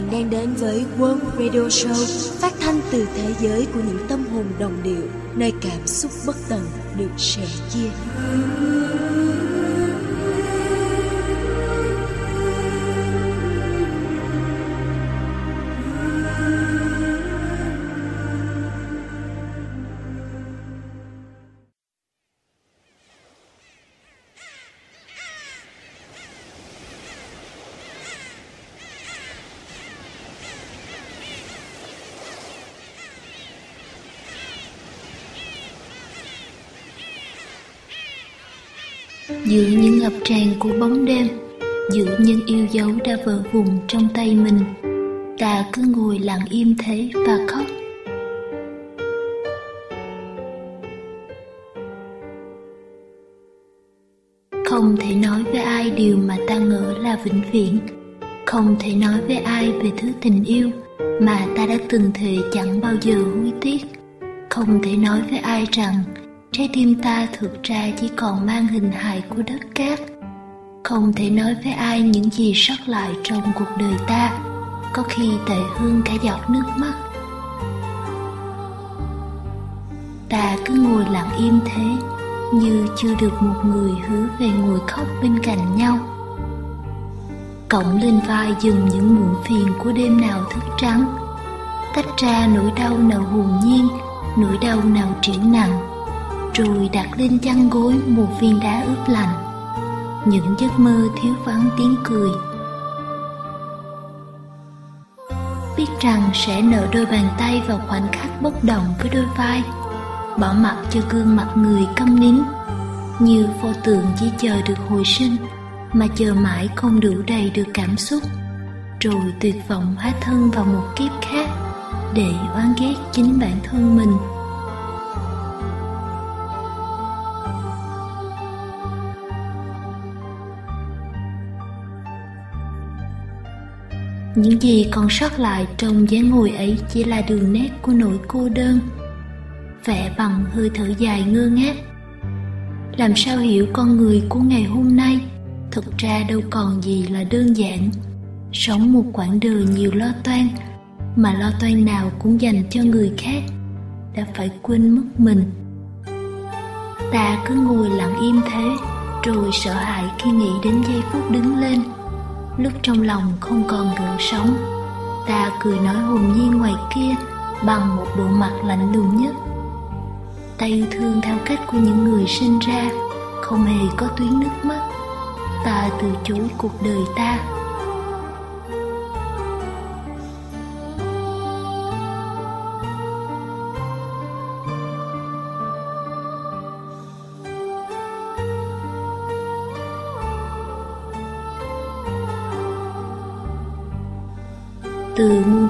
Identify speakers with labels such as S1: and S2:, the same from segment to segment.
S1: bạn đang đến với World Radio Show, phát thanh từ thế giới của những tâm hồn đồng điệu, nơi cảm xúc bất tận được sẻ chia.
S2: Ngập tràn của bóng đêm giữa những yêu dấu đã vỡ vùng trong tay mình. Ta cứ ngồi lặng im thế và khóc. Không thể nói với ai điều mà ta ngỡ là vĩnh viễn. Không thể nói với ai về thứ tình yêu mà ta đã từng thề chẳng bao giờ hối tiếc. Không thể nói với ai rằng trái tim ta thực ra chỉ còn mang hình hài của đất cát. Không thể nói với ai những gì sót lại trong cuộc đời ta. Có khi tệ hơn cả giọt nước mắt. Ta cứ ngồi lặng im thế, như chưa được một người hứa về ngồi khóc bên cạnh nhau. Cộng lên vai dừng những muộn phiền của đêm nào thức trắng. Tách ra nỗi đau nào hồn nhiên, nỗi đau nào triển nặng rồi đặt lên chăn gối một viên đá ướp lạnh. Những giấc mơ thiếu vắng tiếng cười. Biết rằng sẽ nở đôi bàn tay vào khoảnh khắc bất động với đôi vai, bỏ mặc cho gương mặt người câm nín. Như pho tượng chỉ chờ được hồi sinh, mà chờ mãi không đủ đầy được cảm xúc. Rồi tuyệt vọng hóa thân vào một kiếp khác để oán ghét chính bản thân mình. Những gì còn sót lại trong dáng ngồi ấy chỉ là đường nét của nỗi cô đơn. Vẽ bằng hơi thở dài ngơ ngác. Làm sao hiểu con người của ngày hôm nay? Thực ra đâu còn gì là đơn giản. Sống một quãng đời nhiều lo toan, mà lo toan nào cũng dành cho người khác, đã phải quên mất mình. Ta cứ ngồi lặng im thế, rồi sợ hãi khi nghĩ đến giây phút đứng lên lúc trong lòng không còn gợn sóng ta cười nói hồn nhiên ngoài kia bằng một bộ mặt lạnh lùng nhất. Ta yêu thương theo cách của những người sinh ra, không hề có tuyến nước mắt. Ta từ chối cuộc đời ta.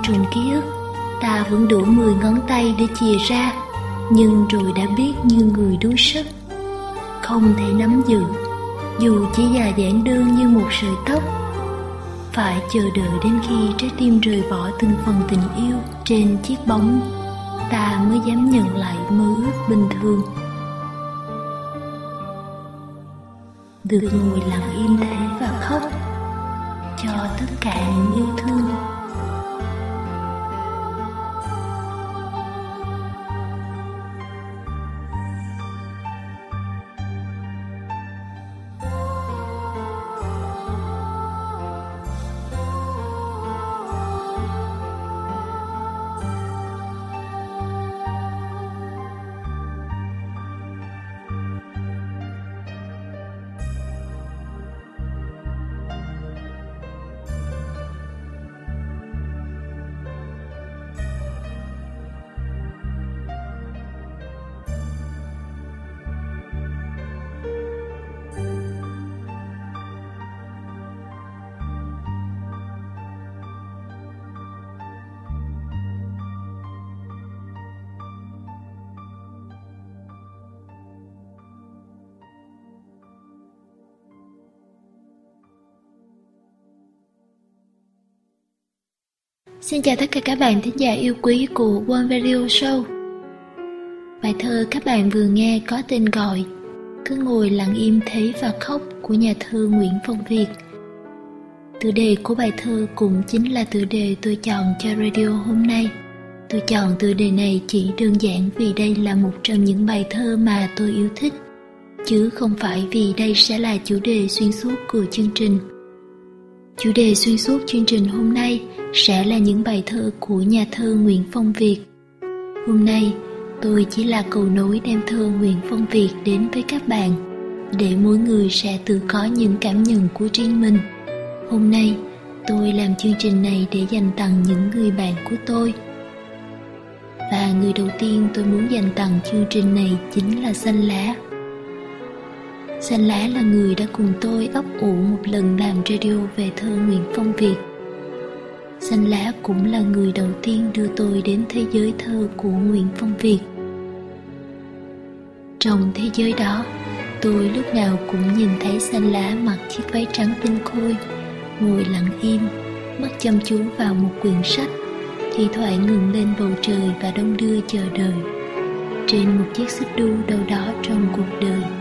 S2: Từ trùng ký ức. Ta vẫn đủ mười ngón tay để chìa ra, nhưng rồi đã biết như người đuối sức không thể nắm giữ, dù chỉ già giản đơn như một sợi tóc. Phải chờ đợi đến khi trái tim rời bỏ từng phần tình yêu trên chiếc bóng, ta mới dám nhận lại mơ ước bình thường. Được ngồi lặng im thế và khóc cho tất cả những yêu thương. Xin chào tất cả các bạn thính giả yêu quý của One Radio Show Bài thơ các bạn vừa nghe có tên gọi Cứ ngồi lặng im thấy và khóc của nhà thơ Nguyễn Phong Việt Tựa đề của bài thơ cũng chính là tựa đề tôi chọn cho radio hôm nay. Tôi chọn tựa đề này chỉ đơn giản vì đây là một trong những bài thơ mà tôi yêu thích, chứ không phải vì đây sẽ là chủ đề xuyên suốt của chương trình. Chủ đề xuyên suốt chương trình hôm nay sẽ là những bài thơ của nhà thơ Nguyễn Phong Việt. Hôm nay, tôi chỉ là cầu nối đem thơ Nguyễn Phong Việt đến với các bạn, để mỗi người sẽ tự có những cảm nhận của riêng mình. Hôm nay, tôi làm chương trình này để dành tặng những người bạn của tôi. Và người đầu tiên tôi muốn dành tặng chương trình này chính là Xanh Lá. Xanh Lá là người đã cùng tôi ấp ủ một lần làm radio về thơ Nguyễn Phong Việt. Xanh Lá cũng là người đầu tiên đưa tôi đến thế giới thơ của Nguyễn Phong Việt. Trong thế giới đó, tôi lúc nào cũng nhìn thấy Xanh Lá mặc chiếc váy trắng tinh khôi, ngồi lặng im, mắt chăm chú vào một quyển sách, thi thoảng ngừng lên bầu trời và đông đưa chờ đợi. Trên một chiếc xích đu đâu đó trong cuộc đời.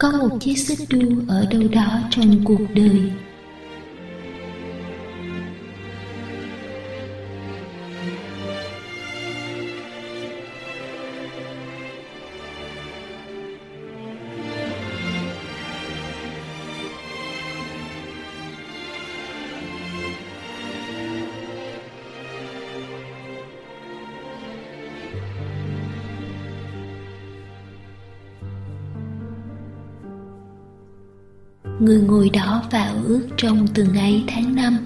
S2: Có một chiếc xích đu ở đâu đó trong cuộc đời. Người ngồi đó và ước trong từng ấy tháng năm.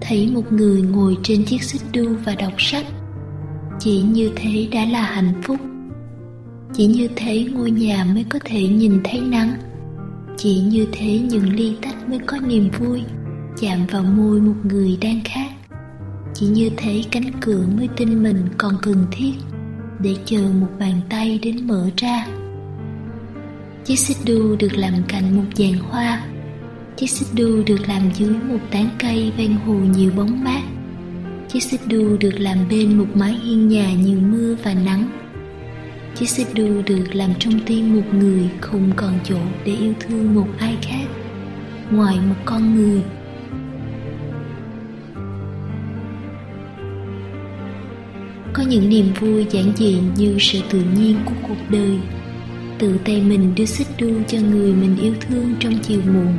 S2: Thấy một người ngồi trên chiếc xích đu và đọc sách. Chỉ như thế đã là hạnh phúc. Chỉ như thế ngôi nhà mới có thể nhìn thấy nắng. Chỉ như thế những ly tách mới có niềm vui, chạm vào môi một người đang khác. Chỉ như thế cánh cửa mới tin mình còn cần thiết để chờ một bàn tay đến mở ra. Chiếc xích đu được làm cạnh một giàn hoa. Chiếc xích đu được làm dưới một tán cây ven hồ nhiều bóng mát. Chiếc xích đu được làm bên một mái hiên nhà nhiều mưa và nắng. Chiếc xích đu được làm trong tim một người không còn chỗ để yêu thương một ai khác, Ngoài một con người. Có những niềm vui giản dị như sự tự nhiên của cuộc đời tự tay mình đưa xích đu cho người mình yêu thương trong chiều muộn.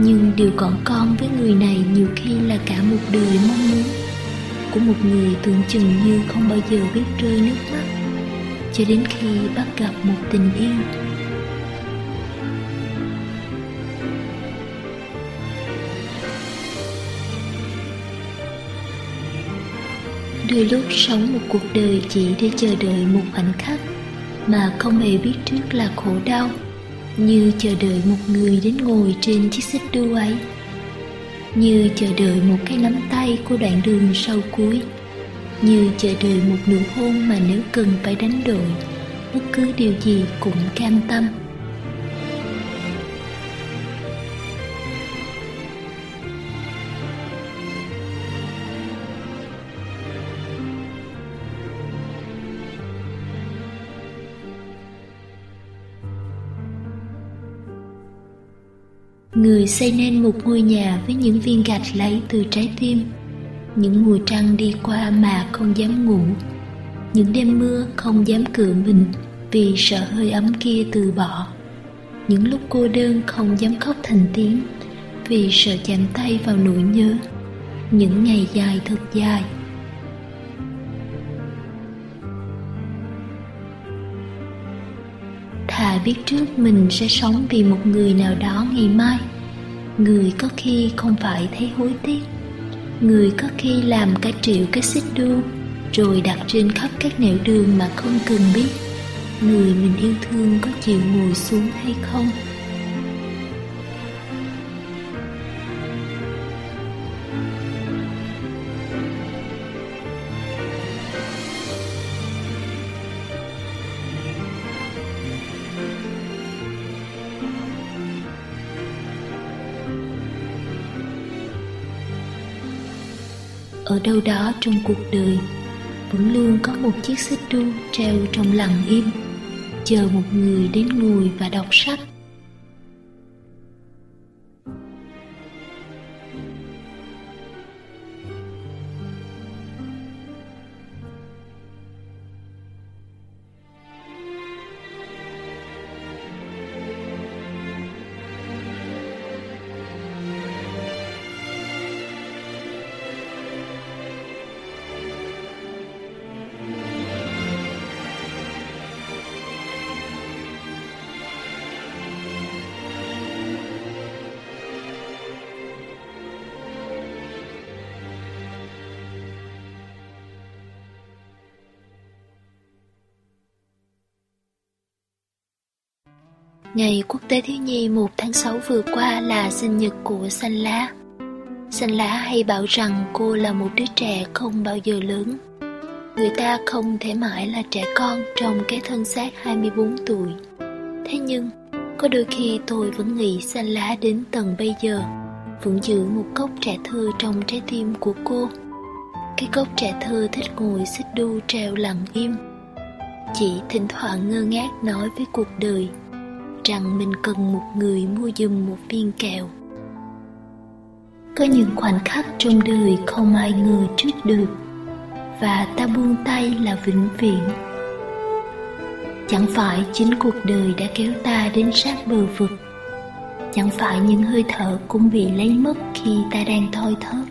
S2: Nhưng điều còn con với người này nhiều khi là cả một đời mong muốn của một người tưởng chừng như không bao giờ biết rơi nước mắt, cho đến khi bắt gặp một tình yêu. Đôi lúc sống một cuộc đời chỉ để chờ đợi một khoảnh khắc mà không hề biết trước là khổ đau, như chờ đợi một người đến ngồi trên chiếc xích đu ấy, như chờ đợi một cái nắm tay của đoạn đường sau cuối, như chờ đợi một nụ hôn mà nếu cần phải đánh đổi, bất cứ điều gì cũng cam tâm. Người xây nên một ngôi nhà với những viên gạch lấy từ trái tim, những mùa trăng đi qua mà không dám ngủ. Những đêm mưa không dám cựa mình vì sợ hơi ấm kia từ bỏ. Những lúc cô đơn không dám khóc thành tiếng vì sợ chạm tay vào nỗi nhớ, những ngày dài thật dài. Thà biết trước mình sẽ sống vì một người nào đó ngày mai người có khi không phải thấy hối tiếc. Người có khi làm cả triệu cái xích đu, rồi đặt trên khắp các nẻo đường mà không cần biết. Người mình yêu thương có chịu ngồi xuống hay không? Ở đâu đó trong cuộc đời, vẫn luôn có một chiếc xích đu treo trong lặng im, chờ một người đến ngồi và đọc sách. Ngày Quốc tế Thiếu Nhi 1 tháng 6 vừa qua là sinh nhật của Xanh Lá. Xanh Lá hay bảo rằng cô là một đứa trẻ không bao giờ lớn. Người ta không thể mãi là trẻ con trong cái thân xác 24 tuổi. Thế nhưng, có đôi khi tôi vẫn nghĩ Xanh Lá đến tầng bây giờ vẫn giữ một cốc trẻ thơ trong trái tim của cô. Cái cốc trẻ thơ thích ngồi xích đu treo lặng im. Chỉ thỉnh thoảng ngơ ngác nói với cuộc đời rằng mình cần một người mua giùm một viên kẹo. Có những khoảnh khắc trong đời không ai ngờ trước được, và ta buông tay là vĩnh viễn. Chẳng phải chính cuộc đời đã kéo ta đến sát bờ vực, chẳng phải những hơi thở cũng bị lấy mất khi ta đang thoi thóp.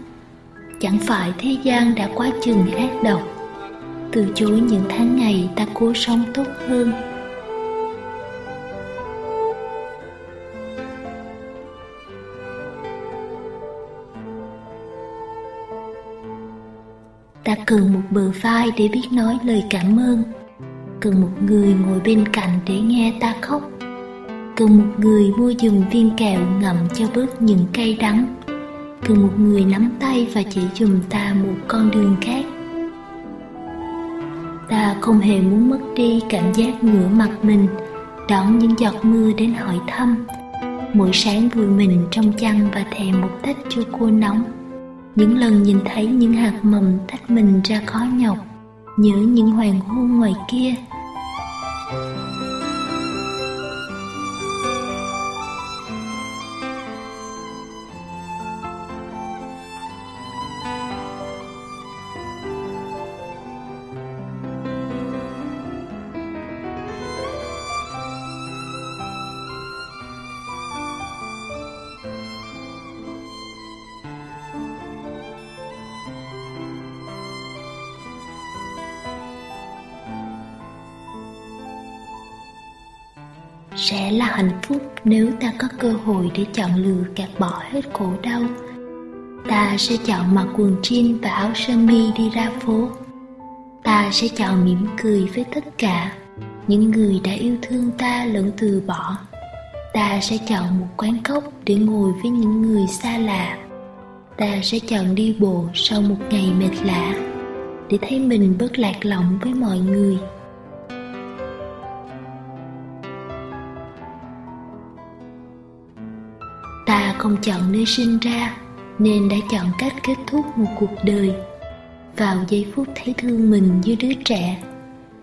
S2: Chẳng phải thế gian đã quá chừng ác độc, từ chối những tháng ngày ta cố sống tốt hơn. Cần một bờ vai để biết nói lời cảm ơn. Cần một người ngồi bên cạnh để nghe ta khóc. Cần một người mua giùm viên kẹo ngậm cho bớt những cay đắng. Cần một người nắm tay và chỉ dùm ta một con đường khác. Ta không hề muốn mất đi cảm giác ngửa mặt mình, đón những giọt mưa đến hỏi thăm. Mỗi sáng vui mình trong chăn và thèm một tách chua cua nóng những lần nhìn thấy những hạt mầm tách mình ra khó nhọc, nhớ những hoàng hôn ngoài kia. Nếu ta có cơ hội để chọn lựa gạt bỏ hết khổ đau, ta sẽ chọn mặc quần jean và áo sơ mi đi ra phố. Ta sẽ chọn mỉm cười với tất cả những người đã yêu thương ta lẫn từ bỏ. Ta sẽ chọn một quán cốc để ngồi với những người xa lạ. Ta sẽ chọn đi bộ sau một ngày mệt lạ để thấy mình bớt lạc lõng với mọi người. Không chọn nơi sinh ra, nên đã chọn cách kết thúc một cuộc đời. Vào giây phút thấy thương mình như đứa trẻ,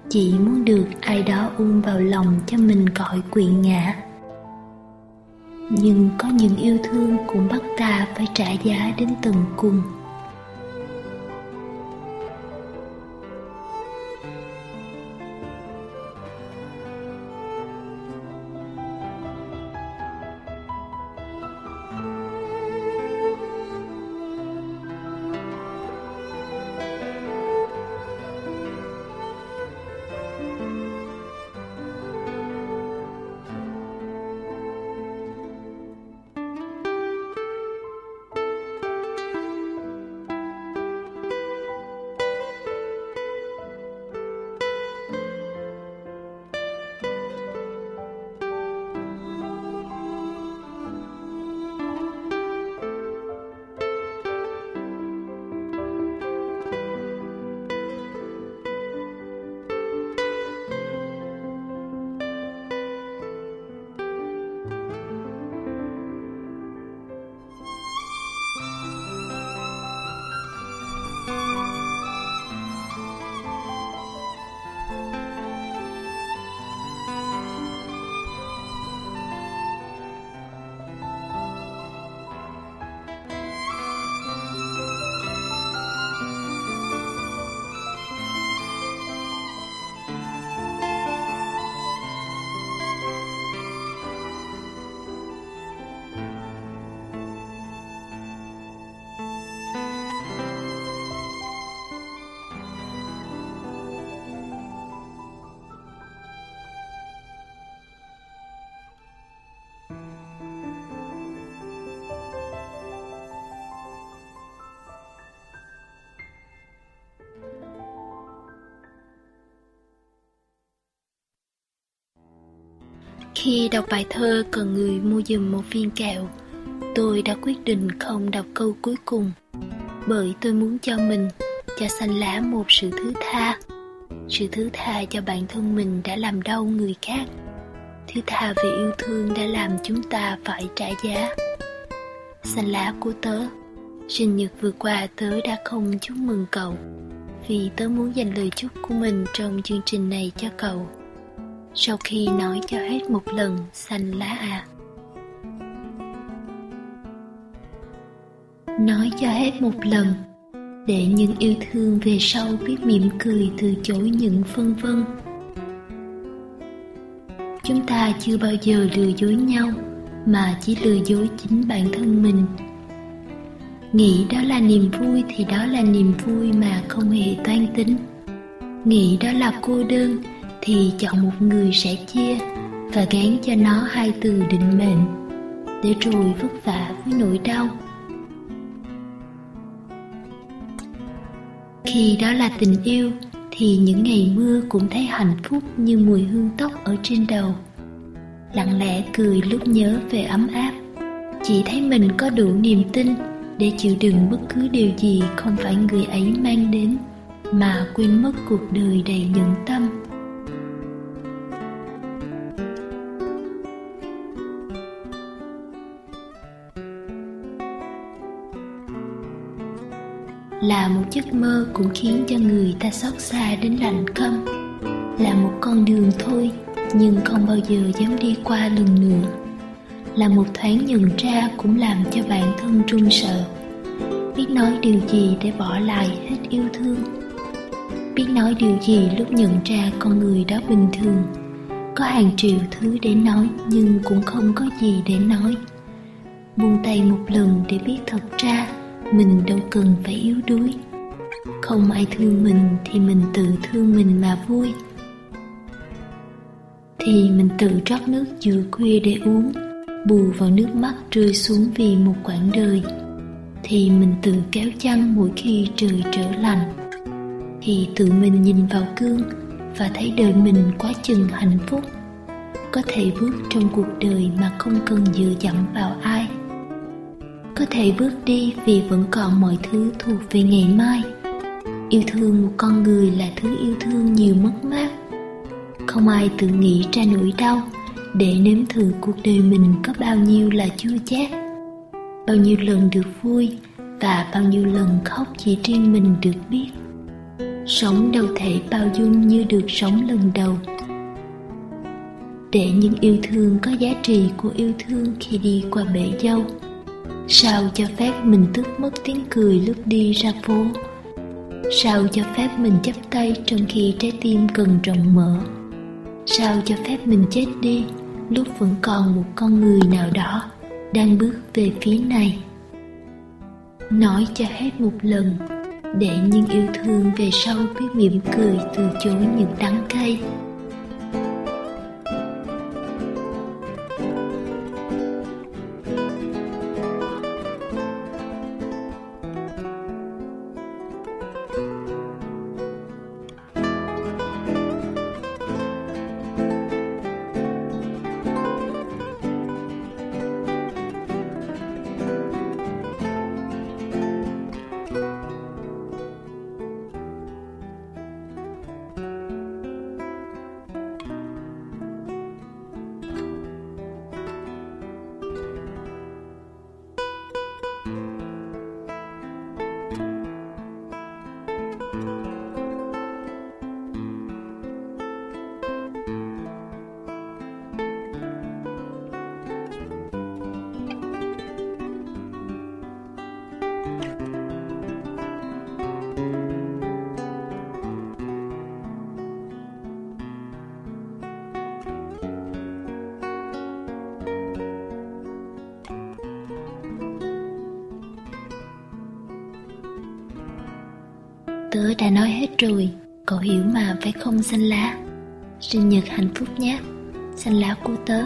S2: chỉ muốn được ai đó ôm vào lòng cho mình cõi quỵ ngã. Nhưng có những yêu thương cũng bắt ta phải trả giá đến tận cùng. Khi đọc bài thơ cần người mua giùm một viên kẹo, tôi đã quyết định không đọc câu cuối cùng, bởi tôi muốn cho mình, cho xanh lá một sự thứ tha, sự thứ tha cho bản thân mình đã làm đau người khác, thứ tha về yêu thương đã làm chúng ta phải trả giá. Xanh lá của tớ, sinh nhật vừa qua tớ đã không chúc mừng cậu, vì tớ muốn dành lời chúc của mình trong chương trình này cho cậu sau khi nói cho hết một lần, xanh lá à. Nói cho hết một lần, để những yêu thương về sau biết mỉm cười từ chối những phân vân. Chúng ta chưa bao giờ lừa dối nhau, mà chỉ lừa dối chính bản thân mình. Nghĩ đó là niềm vui thì đó là niềm vui mà không hề toan tính. Nghĩ đó là cô đơn thì chọn một người sẽ chia và gán cho nó hai từ định mệnh để rồi vất vả với nỗi đau. Khi đó là tình yêu, thì những ngày mưa cũng thấy hạnh phúc như mùi hương tóc ở trên đầu. Lặng lẽ cười lúc nhớ về ấm áp. Chỉ thấy mình có đủ niềm tin để chịu đựng bất cứ điều gì không phải người ấy mang đến mà quên mất cuộc đời đầy nhẫn tâm. Là một giấc mơ cũng khiến cho người ta xót xa đến lạnh câm. Là một con đường thôi, nhưng không bao giờ dám đi qua lần nữa. Là một thoáng nhận ra cũng làm cho bản thân run sợ. Biết nói điều gì để bỏ lại hết yêu thương. Biết nói điều gì lúc nhận ra con người đó bình thường. Có hàng triệu thứ để nói, nhưng cũng không có gì để nói. Buông tay một lần để biết thật ra mình đâu cần phải yếu đuối. Không ai thương mình thì mình tự thương mình mà vui. Thì mình tự rót nước giữa khuya để uống, bù vào nước mắt rơi xuống vì một quãng đời. Thì mình tự kéo chăn mỗi khi trời trở lạnh. Thì tự mình nhìn vào gương và thấy đời mình quá chừng hạnh phúc. Có thể bước trong cuộc đời mà không cần dựa dẫm vào ai có thể bước đi vì vẫn còn mọi thứ thuộc về ngày mai. Yêu thương một con người là thứ yêu thương nhiều mất mát. Không ai tự nghĩ ra nỗi đau để nếm thử cuộc đời mình có bao nhiêu là chua chát. Bao nhiêu lần được vui và bao nhiêu lần khóc chỉ riêng mình được biết. Sống đâu thể bao dung như được sống lần đầu. Để những yêu thương có giá trị của yêu thương khi đi qua bể dâu sao cho phép mình tước mất tiếng cười lúc đi ra phố? Sao cho phép mình chấp tay trong khi trái tim cần rộng mở? Sao cho phép mình chết đi lúc vẫn còn một con người nào đó đang bước về phía này? Nói cho hết một lần, để những yêu thương về sau biết mỉm cười từ chối những đắng cay. Tớ đã nói hết rồi, Cậu hiểu mà phải không xanh lá? Sinh nhật hạnh phúc nhé Xanh lá của tớ.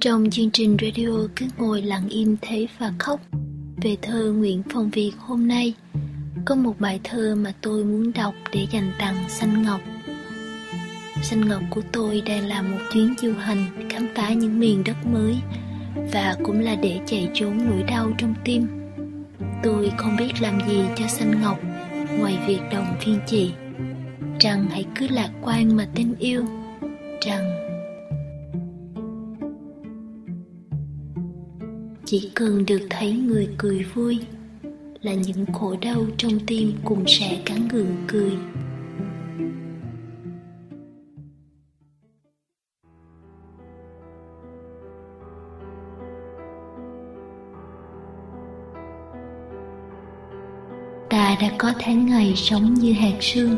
S2: Trong chương trình radio cứ ngồi lặng im thấy và khóc, về thơ Nguyễn Phong Việt hôm nay, có một bài thơ mà tôi muốn đọc để dành tặng Xanh Ngọc. Xanh Ngọc của tôi đang là một chuyến du hành khám phá những miền đất mới và cũng là để chạy trốn nỗi đau trong tim. Tôi không biết làm gì cho Xanh Ngọc ngoài việc đồng viên chị, rằng hãy cứ lạc quan mà tin yêu, rằng chỉ cần được thấy người cười vui là những khổ đau trong tim cũng sẽ cắn gượng cười. Ta đã có tháng ngày sống như hạt sương,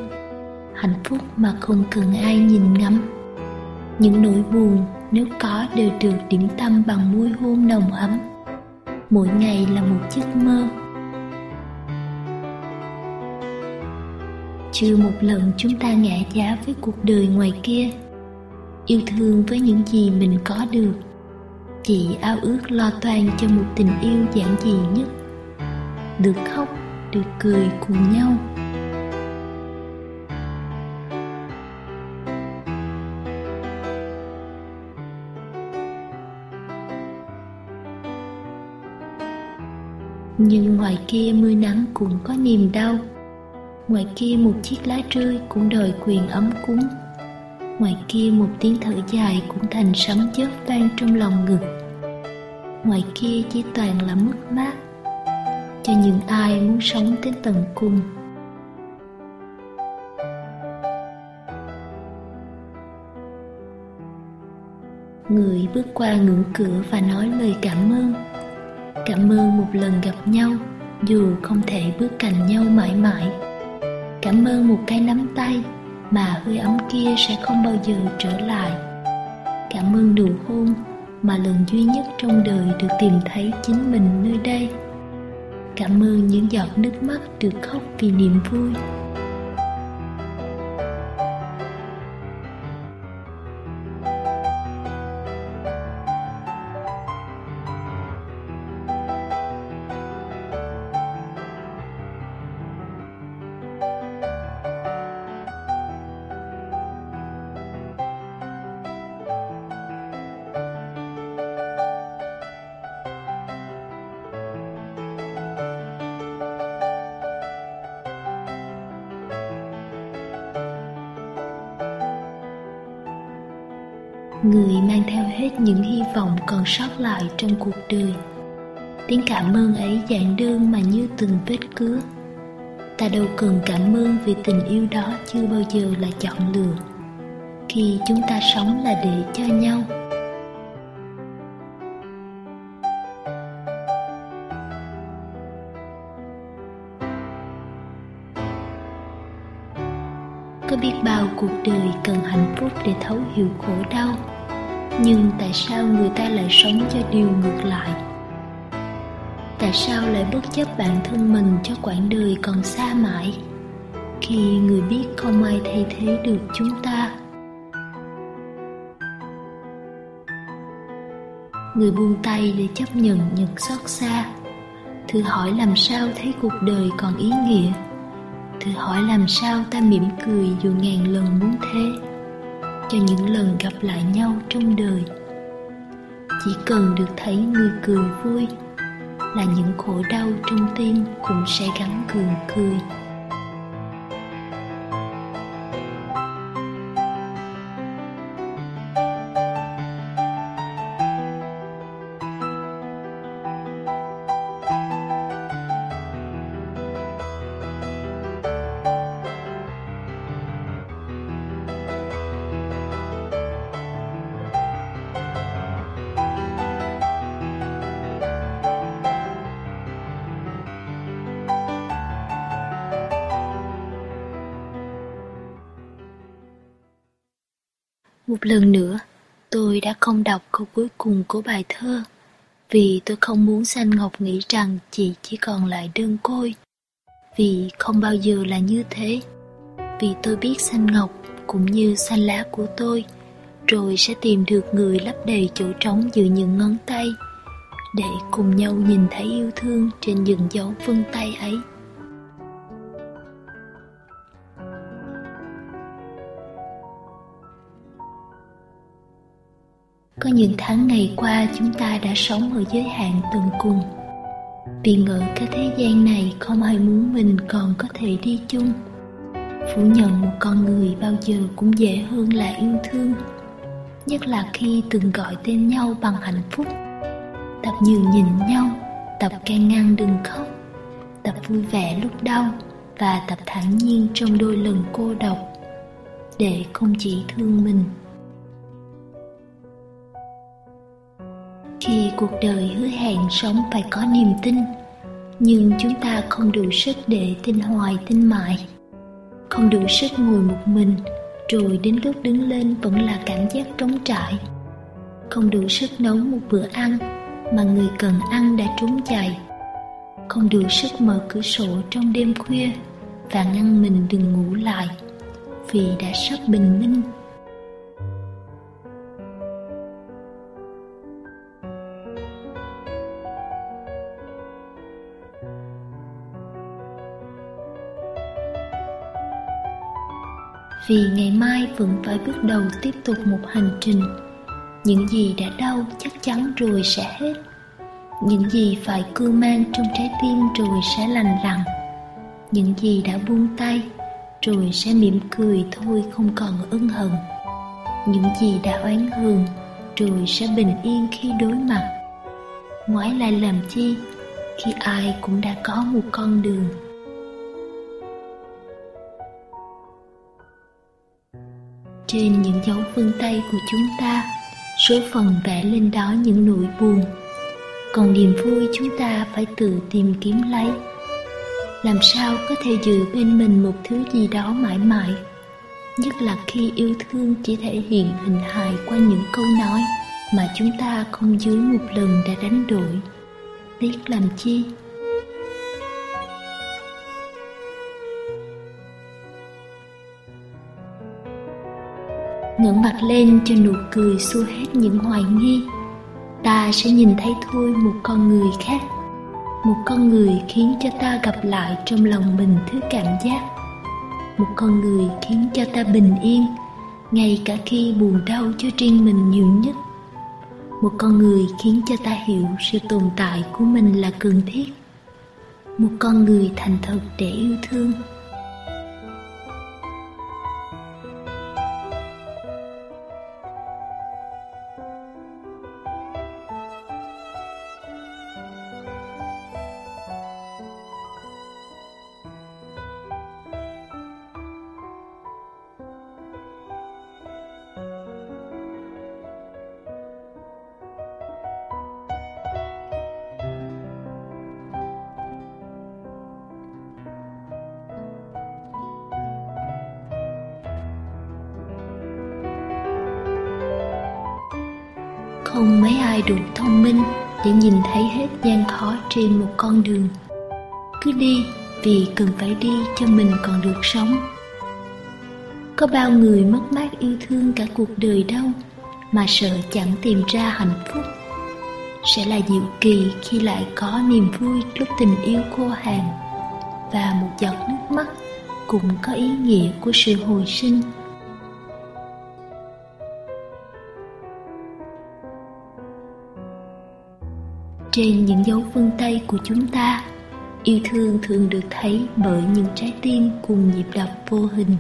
S2: hạnh phúc mà không cần ai nhìn ngắm. Những nỗi buồn nếu có đều được điểm tâm bằng môi hôn nồng ấm mỗi ngày là một giấc mơ. Chưa một lần chúng ta ngã giá với cuộc đời ngoài kia, yêu thương với những gì mình có được chỉ ao ước lo toan cho một tình yêu giản dị nhất. Được khóc, được cười cùng nhau. Nhưng ngoài kia mưa nắng cũng có niềm đau. Ngoài kia một chiếc lá rơi cũng đòi quyền ấm cúng. Ngoài kia một tiếng thở dài cũng thành sấm chớp vang trong lòng ngực. Ngoài kia chỉ toàn là mất mát, cho những ai muốn sống đến tận cùng. Người bước qua ngưỡng cửa và nói lời cảm ơn cảm ơn một lần gặp nhau, dù không thể bước cạnh nhau mãi mãi. Cảm ơn một cái nắm tay mà hơi ấm kia sẽ không bao giờ trở lại. Cảm ơn nụ hôn mà lần duy nhất trong đời được tìm thấy chính mình nơi đây. Cảm ơn những giọt nước mắt được khóc vì niềm vui. Người mang theo hết những hy vọng còn sót lại trong cuộc đời. Tiếng cảm ơn ấy giản đơn mà như từng vết cứa. Ta đâu cần cảm ơn vì tình yêu đó chưa bao giờ là chọn lựa. Khi chúng ta sống là để cho nhau thấu hiểu khổ đau. Nhưng tại sao người ta lại sống cho điều ngược lại? Tại sao lại bất chấp bản thân mình cho quãng đời còn xa mãi, khi người biết không ai thay thế được chúng ta? Người buông tay để chấp nhận những xót xa. Thử hỏi làm sao thấy cuộc đời còn ý nghĩa? Thử hỏi làm sao ta mỉm cười dù ngàn lần muốn thế? Cho những lần gặp lại nhau trong đời. Chỉ cần được thấy người cười vui là những khổ đau trong tim cũng sẽ gắn cường cười. Một lần nữa, tôi đã không đọc câu cuối cùng của bài thơ vì tôi không muốn Xanh Ngọc nghĩ rằng chị chỉ còn lại đơn côi. Vì không bao giờ là như thế. Vì tôi biết Xanh Ngọc cũng như xanh lá của tôi rồi sẽ tìm được người lấp đầy chỗ trống giữa những ngón tay để cùng nhau nhìn thấy yêu thương trên những dấu vân tay ấy những tháng ngày qua, chúng ta đã sống ở giới hạn tận cùng. Vì ngỡ cái thế gian này không ai muốn mình còn có thể đi chung. Phủ nhận một con người bao giờ cũng dễ hơn là yêu thương. Nhất là khi từng gọi tên nhau bằng hạnh phúc. Tập nhường nhìn nhau, tập can ngăn đừng khóc. Tập vui vẻ lúc đau và tập thản nhiên trong đôi lần cô độc. Để không chỉ thương mình khi cuộc đời hứa hẹn sống phải có niềm tin. Nhưng chúng ta không đủ sức để tin hoài, tin mãi. Không đủ sức ngồi một mình, rồi đến lúc đứng lên vẫn là cảm giác trống trải. Không đủ sức nấu một bữa ăn mà người cần ăn đã trốn chạy không đủ sức mở cửa sổ trong đêm khuya và ngăn mình đừng ngủ lại vì đã sắp bình minh. Vì ngày mai vẫn phải bước đầu tiếp tục một hành trình. Những gì đã đau chắc chắn rồi sẽ hết. Những gì phải cưu mang trong trái tim rồi sẽ lành lặn. Những gì đã buông tay rồi sẽ mỉm cười thôi không còn ân hận. Những gì đã oán hờn rồi sẽ bình yên khi đối mặt. Ngoái lại làm chi? Khi ai cũng đã có một con đường. Trên những dấu vân tay của chúng ta, số phần vẽ lên đó những nỗi buồn. Còn niềm vui chúng ta phải tự tìm kiếm lấy. Làm sao có thể giữ bên mình một thứ gì đó mãi mãi, nhất là khi yêu thương chỉ thể hiện hình hài qua những câu nói mà chúng ta không dưới một lần đã đánh đổi. Tiếc làm chi? Ngẩng mặt lên cho nụ cười xua hết những hoài nghi. Ta sẽ nhìn thấy thôi một con người khác, một con người khiến cho ta gặp lại trong lòng mình thứ cảm giác, một con người khiến cho ta bình yên, ngay cả khi buồn đau cho riêng mình nhiều nhất. Một con người khiến cho ta hiểu sự tồn tại của mình là cần thiết, một con người thành thật để yêu thương. Thể để nhìn thấy hết gian khó trên một con đường. Cứ đi, vì cần phải đi cho mình còn được sống. Có bao người mất mát yêu thương cả cuộc đời đâu, mà sợ chẳng tìm ra hạnh phúc. Sẽ là diệu kỳ khi lại có niềm vui lúc tình yêu khô hạn, và một giọt nước mắt cũng có ý nghĩa của sự hồi sinh. Trên những dấu vân tay của chúng ta, yêu thương thường được thấy bởi những trái tim cùng nhịp đập vô hình.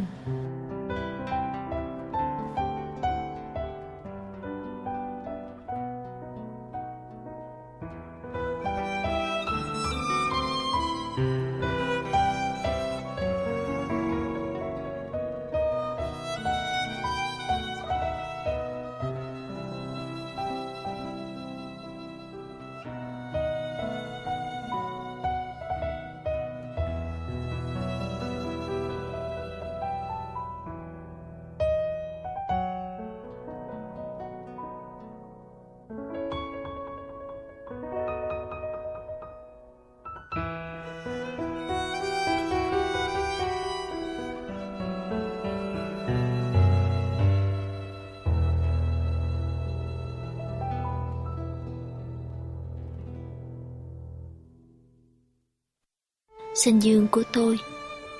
S2: Sinh dương của tôi,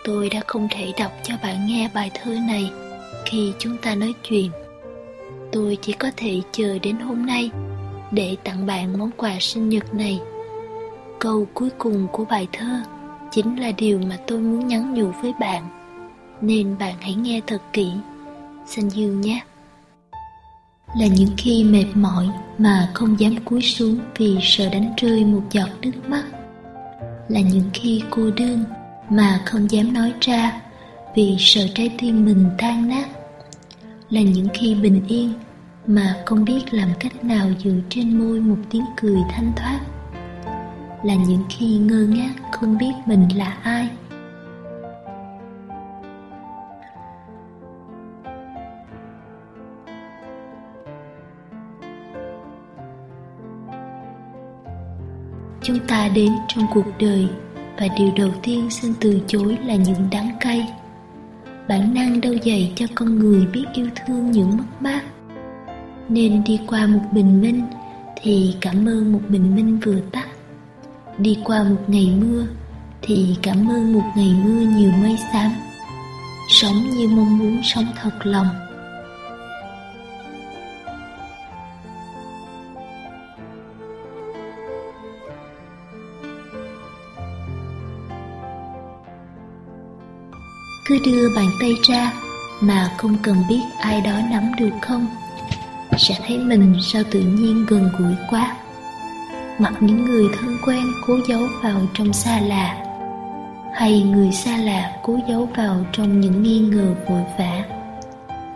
S2: tôi đã không thể đọc cho bạn nghe bài thơ này khi chúng ta nói chuyện. Tôi chỉ có thể chờ đến hôm nay để tặng bạn món quà sinh nhật này. Câu cuối cùng của bài thơ chính là điều mà tôi muốn nhắn nhủ với bạn, nên bạn hãy nghe thật kỹ. Sinh dương nhé là những khi mệt mỏi mà không dám cúi xuống vì sợ đánh rơi một giọt nước mắt là những khi cô đơn mà không dám nói ra vì sợ trái tim mình tan nát. Là những khi bình yên mà không biết làm cách nào giữ trên môi một tiếng cười thanh thoát. Là những khi ngơ ngác không biết mình là ai. Chúng ta đến trong cuộc đời và điều đầu tiên xin từ chối là những đắng cay. Bản năng đâu dạy cho con người biết yêu thương những mất mát. Nên đi qua một bình minh thì cảm ơn một bình minh vừa tắt. Đi qua một ngày mưa thì cảm ơn một ngày mưa nhiều mây xám. Sống như mong muốn sống thật lòng. Cứ đưa bàn tay ra mà không cần biết ai đó nắm được không? Sẽ thấy mình sao tự nhiên gần gũi quá. Mặc những người thân quen cố giấu vào trong xa lạ, hay người xa lạ cố giấu vào trong những nghi ngờ vội vã.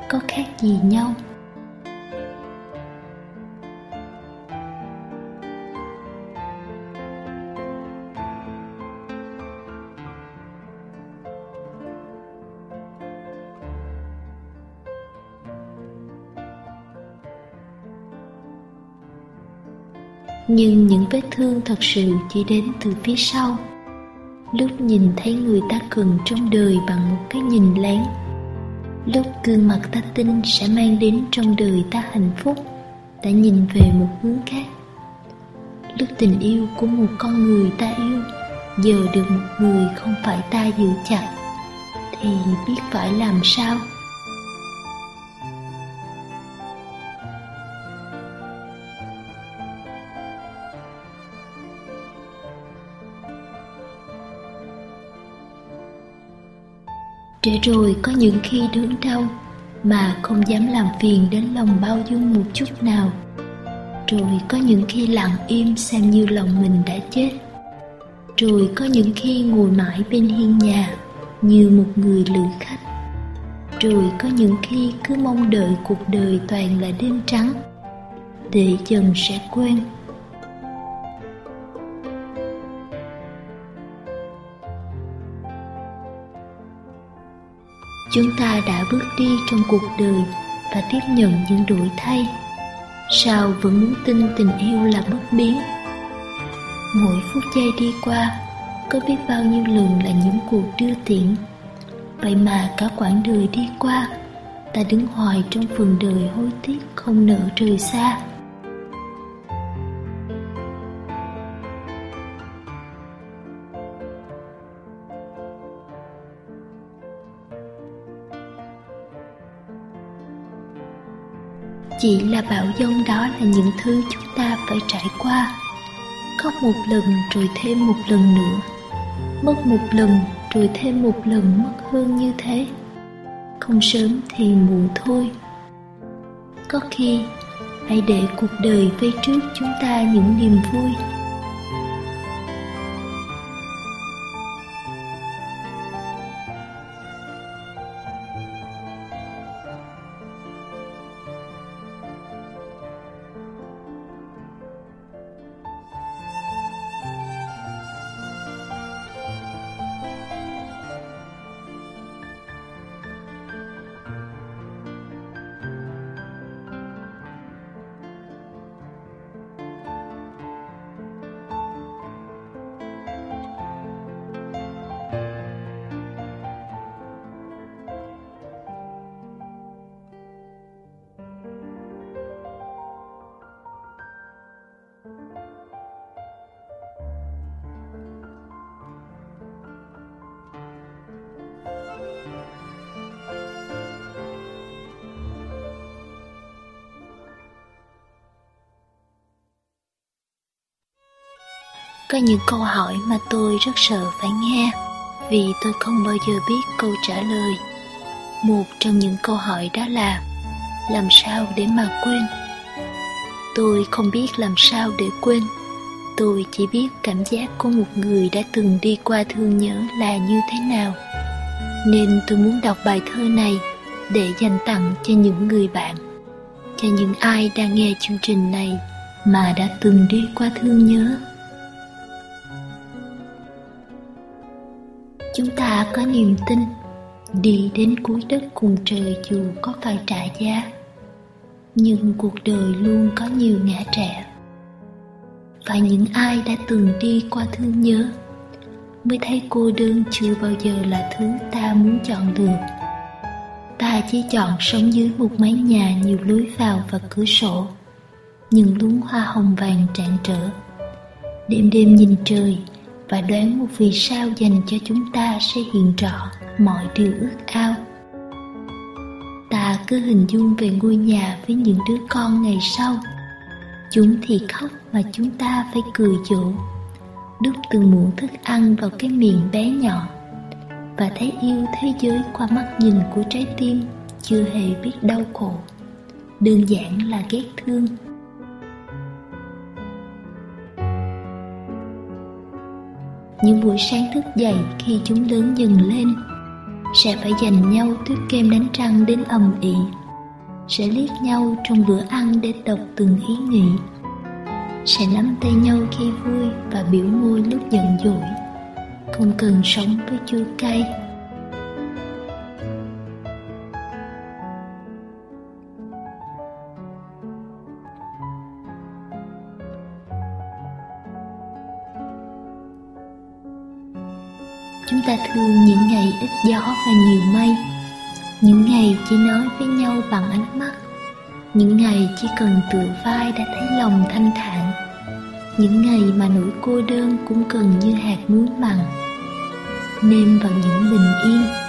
S2: Có khác gì nhau? Nhưng những vết thương thật sự chỉ đến từ phía sau. Lúc nhìn thấy người ta cần trong đời bằng một cái nhìn lén. Lúc gương mặt ta tin sẽ mang đến trong đời ta hạnh phúc đã nhìn về một hướng khác. Lúc tình yêu của một con người ta yêu, giờ được một người không phải ta giữ chặt, thì biết phải làm sao? Để rồi có những khi đớn đau mà không dám làm phiền đến lòng bao dung một chút nào. Rồi có những khi lặng im xem như lòng mình đã chết. Rồi có những khi ngồi mãi bên hiên nhà như một người lữ khách. Rồi có những khi cứ mong đợi cuộc đời toàn là đêm trắng, để dần sẽ quên chúng ta đã bước đi trong cuộc đời và tiếp nhận những đổi thay. Sao vẫn muốn tin tình yêu là bất biến? Mỗi phút giây đi qua, có biết bao nhiêu lần là những cuộc đưa tiễn? Vậy mà cả quãng đời đi qua, ta đứng hoài trong phần đời hối tiếc không nỡ rời xa. Chỉ là bão giông đó là những thứ chúng ta phải trải qua. Khóc một lần rồi thêm một lần nữa, mất một lần rồi thêm một lần mất hơn như thế. Không sớm thì muộn thôi. Có khi hãy để cuộc đời vây trước chúng ta những niềm vui. Có những câu hỏi mà tôi rất sợ phải nghe, vì tôi không bao giờ biết câu trả lời. Một trong những câu hỏi đó là, làm sao để mà quên? Tôi không biết làm sao để quên. Tôi chỉ biết cảm giác của một người đã từng đi qua thương nhớ là như thế nào. Nên tôi muốn đọc bài thơ này để dành tặng cho những người bạn, cho những ai đang nghe chương trình này mà đã từng đi qua thương nhớ. Chúng ta có niềm tin đi đến cuối đất cùng trời dù có phải trả giá. Nhưng cuộc đời luôn có nhiều ngã trẻ và những ai đã từng đi qua thương nhớ mới thấy cô đơn chưa bao giờ là thứ ta muốn chọn được ta chỉ chọn sống dưới một mái nhà nhiều lối vào và cửa sổ, những luống hoa hồng vàng tràn trở. Đêm đêm nhìn trời và đoán một vì sao dành cho chúng ta sẽ hiện rõ mọi điều ước ao. Ta cứ hình dung về ngôi nhà với những đứa con ngày sau. Chúng thì khóc mà chúng ta phải cười dỗ. Đút từng muỗng thức ăn vào cái miệng bé nhỏ. Và thấy yêu thế giới qua mắt nhìn của trái tim chưa hề biết đau khổ. Đơn giản là ghét thương. Những buổi sáng thức dậy khi chúng lớn dần lên, sẽ phải dành nhau tuyết kem đánh răng đến ầm ĩ, sẽ liếc nhau trong bữa ăn để đọc từng ý nghĩ, sẽ nắm tay nhau khi vui và biểu môi lúc giận dỗi. Không cần sống với chua cay. Ta thương những ngày ít gió và nhiều mây. Những ngày chỉ nói với nhau bằng ánh mắt. Những ngày chỉ cần tựa vai đã thấy lòng thanh thản. Những ngày mà nỗi cô đơn cũng cần như hạt muối mặn. Nêm vào những bình yên.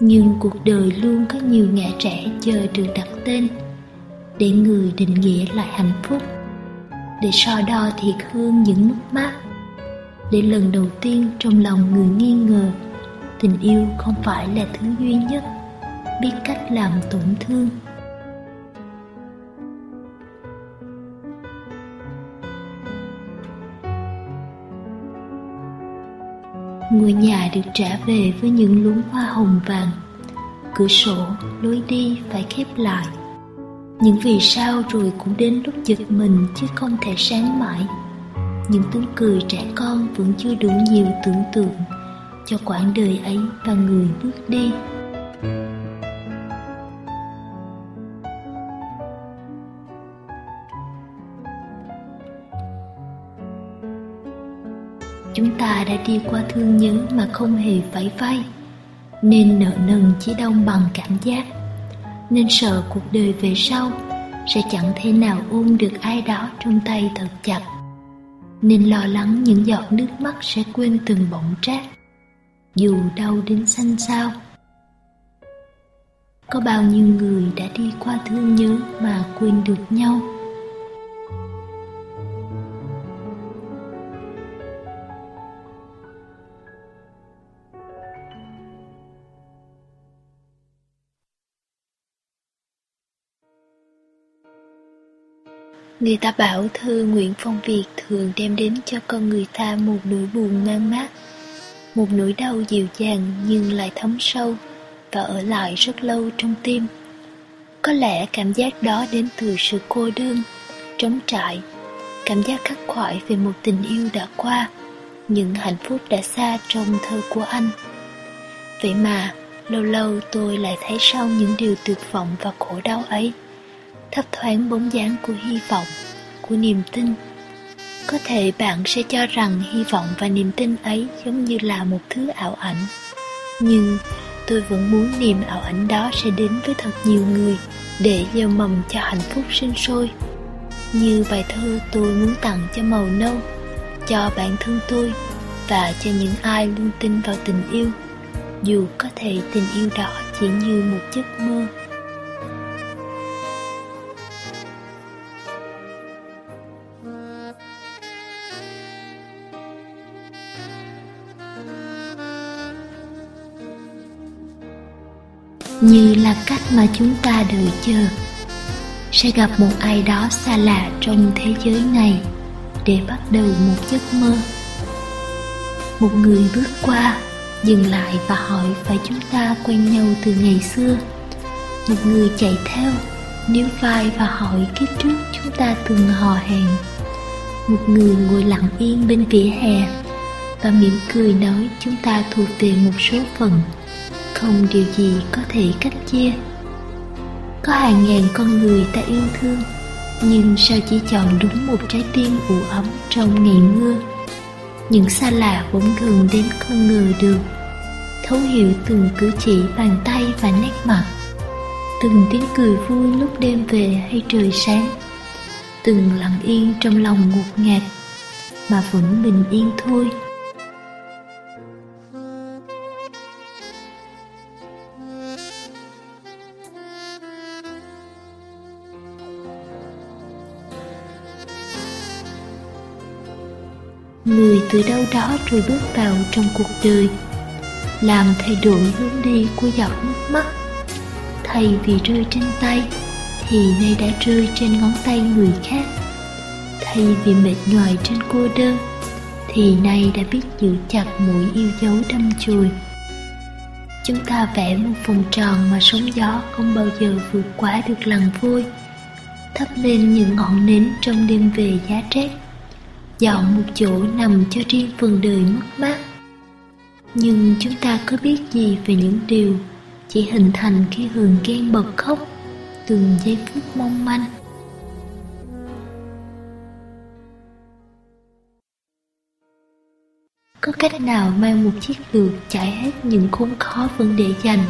S2: Nhưng cuộc đời luôn có nhiều ngã trẻ chờ được đặt tên để người định nghĩa lại hạnh phúc. Để so đo thiệt hương những mất mát. Để lần đầu tiên trong lòng người nghi ngờ, tình yêu không phải là thứ duy nhất biết cách làm tổn thương. Ngôi nhà được trả về với những luống hoa hồng vàng. Cửa sổ, lối đi phải khép lại. Những vì sao rồi cũng đến lúc giật mình chứ không thể sáng mãi. Những tiếng cười trẻ con vẫn chưa đủ nhiều tưởng tượng cho quãng đời ấy và người bước đi. Ta đã đi qua thương nhớ mà không hề phải vay nên nợ nần chỉ đông bằng cảm giác. Nên sợ cuộc đời về sau sẽ chẳng thể nào ôm được ai đó trong tay thật chặt. Nên lo lắng những giọt nước mắt sẽ quên từng bọng trát, dù đau đến xanh xao. Có bao nhiêu người đã đi qua thương nhớ mà quên được nhau? Người ta bảo thơ Nguyễn Phong Việt thường đem đến cho con người ta một nỗi buồn mang mát, một nỗi đau dịu dàng nhưng lại thấm sâu và ở lại rất lâu trong tim. Có lẽ cảm giác đó đến từ sự cô đơn, trống trải, cảm giác khắc khoải về một tình yêu đã qua, những hạnh phúc đã xa trong thơ của anh. Vậy mà, lâu lâu tôi lại thấy sau những điều tuyệt vọng và khổ đau ấy, thấp thoáng bóng dáng của hy vọng, của niềm tin. Có thể bạn sẽ cho rằng hy vọng và niềm tin ấy giống như là một thứ ảo ảnh. Nhưng tôi vẫn muốn niềm ảo ảnh đó sẽ đến với thật nhiều người để gieo mầm cho hạnh phúc sinh sôi. Như bài thơ tôi muốn tặng cho màu nâu, cho bản thân tôi và cho những ai luôn tin vào tình yêu dù có thể tình yêu đó chỉ như một giấc mơ như là cách mà chúng ta đợi chờ. Sẽ gặp một ai đó xa lạ trong thế giới này để bắt đầu một giấc mơ. Một người bước qua, dừng lại và hỏi phải chúng ta quen nhau từ ngày xưa. Một người chạy theo, níu vai và hỏi kiếp trước chúng ta từng hò hẹn. Một người ngồi lặng yên bên vỉa hè và mỉm cười nói chúng ta thuộc về một số phận không điều gì có thể cách chia. Có hàng ngàn con người ta yêu thương, nhưng sao chỉ chọn đúng một trái tim ủ ấm trong ngày mưa? Những xa lạ bỗng gần đến không ngờ được, thấu hiểu từng cử chỉ bàn tay và nét mặt. Từng tiếng cười vui lúc đêm về hay trời sáng. Từng lặng yên trong lòng ngột ngạt, mà vẫn bình yên thôi. Từ đâu đó rồi bước vào trong cuộc đời. Làm thay đổi hướng đi của giọt nước mắt. Thay vì rơi trên tay, thì nay đã rơi trên ngón tay người khác. Thay vì mệt nhoài trên cô đơn, thì nay đã biết giữ chặt mũi yêu dấu đâm chùi chúng ta vẽ một vòng tròn mà sóng gió không bao giờ vượt qua được lằn vôi. Thắp lên những ngọn nến trong đêm về giá rét dọn một chỗ nằm cho riêng phần đời mất mát. Nhưng chúng ta có biết gì về những điều chỉ hình thành khi hường ghen bật khóc từng giây phút mong manh? Có cách nào mang một chiếc lược chạy hết những khốn khó vấn đề dành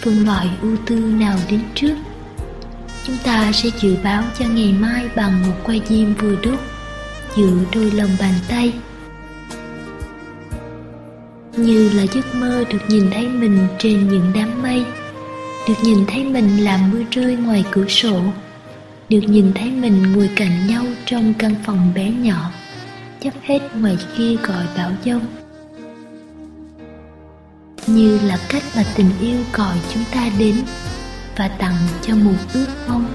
S2: phân loại ưu tư nào đến trước? Chúng ta sẽ dự báo cho ngày mai bằng một quay diêm vừa đốt giữa đôi lòng bàn tay. Như là giấc mơ được nhìn thấy mình trên những đám mây, được nhìn thấy mình làm mưa rơi ngoài cửa sổ, được nhìn thấy mình ngồi cạnh nhau trong căn phòng bé nhỏ, chấp hết ngoài kia gọi bão giông như là cách mà tình yêu gọi chúng ta đến và tặng cho một ước mong.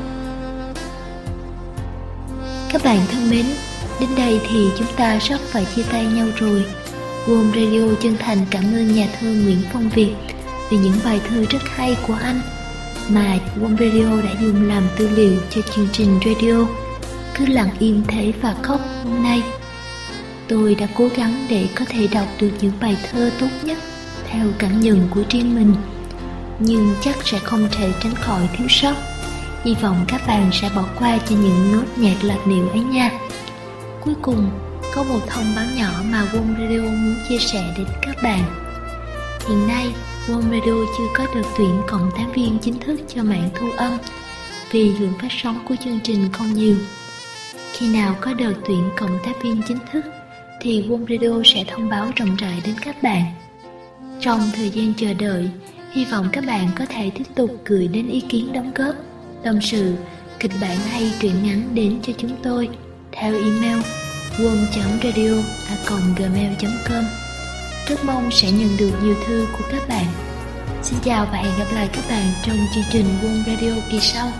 S2: Các bạn thân mến Đến đây thì chúng ta sắp phải chia tay nhau rồi. Warm Radio chân thành cảm ơn nhà thơ Nguyễn Phong Việt vì những bài thơ rất hay của anh mà Warm Radio đã dùng làm tư liệu cho chương trình radio cứ lặng im thế và khóc hôm nay. Tôi đã cố gắng để có thể đọc được những bài thơ tốt nhất theo cảm nhận của riêng mình, nhưng chắc sẽ không thể tránh khỏi thiếu sót hy vọng các bạn sẽ bỏ qua cho những nốt nhạc lạc điệu ấy nha Cuối cùng, có một thông báo nhỏ mà Warm Radio muốn chia sẻ đến các bạn. Hiện nay, Warm Radio chưa có được tuyển cộng tác viên chính thức cho mạng thu âm vì lượng phát sóng của chương trình không nhiều. Khi nào có đợt tuyển cộng tác viên chính thức thì Warm Radio sẽ thông báo rộng rãi đến các bạn. Trong thời gian chờ đợi, hy vọng các bạn có thể tiếp tục gửi đến ý kiến đóng góp, tâm sự, kịch bản hay truyện ngắn đến cho chúng tôi theo email quân.radio.gmail.com Rất mong sẽ nhận được nhiều thư của các bạn. Xin chào và hẹn gặp lại các bạn trong chương trình quân Radio kỳ sau.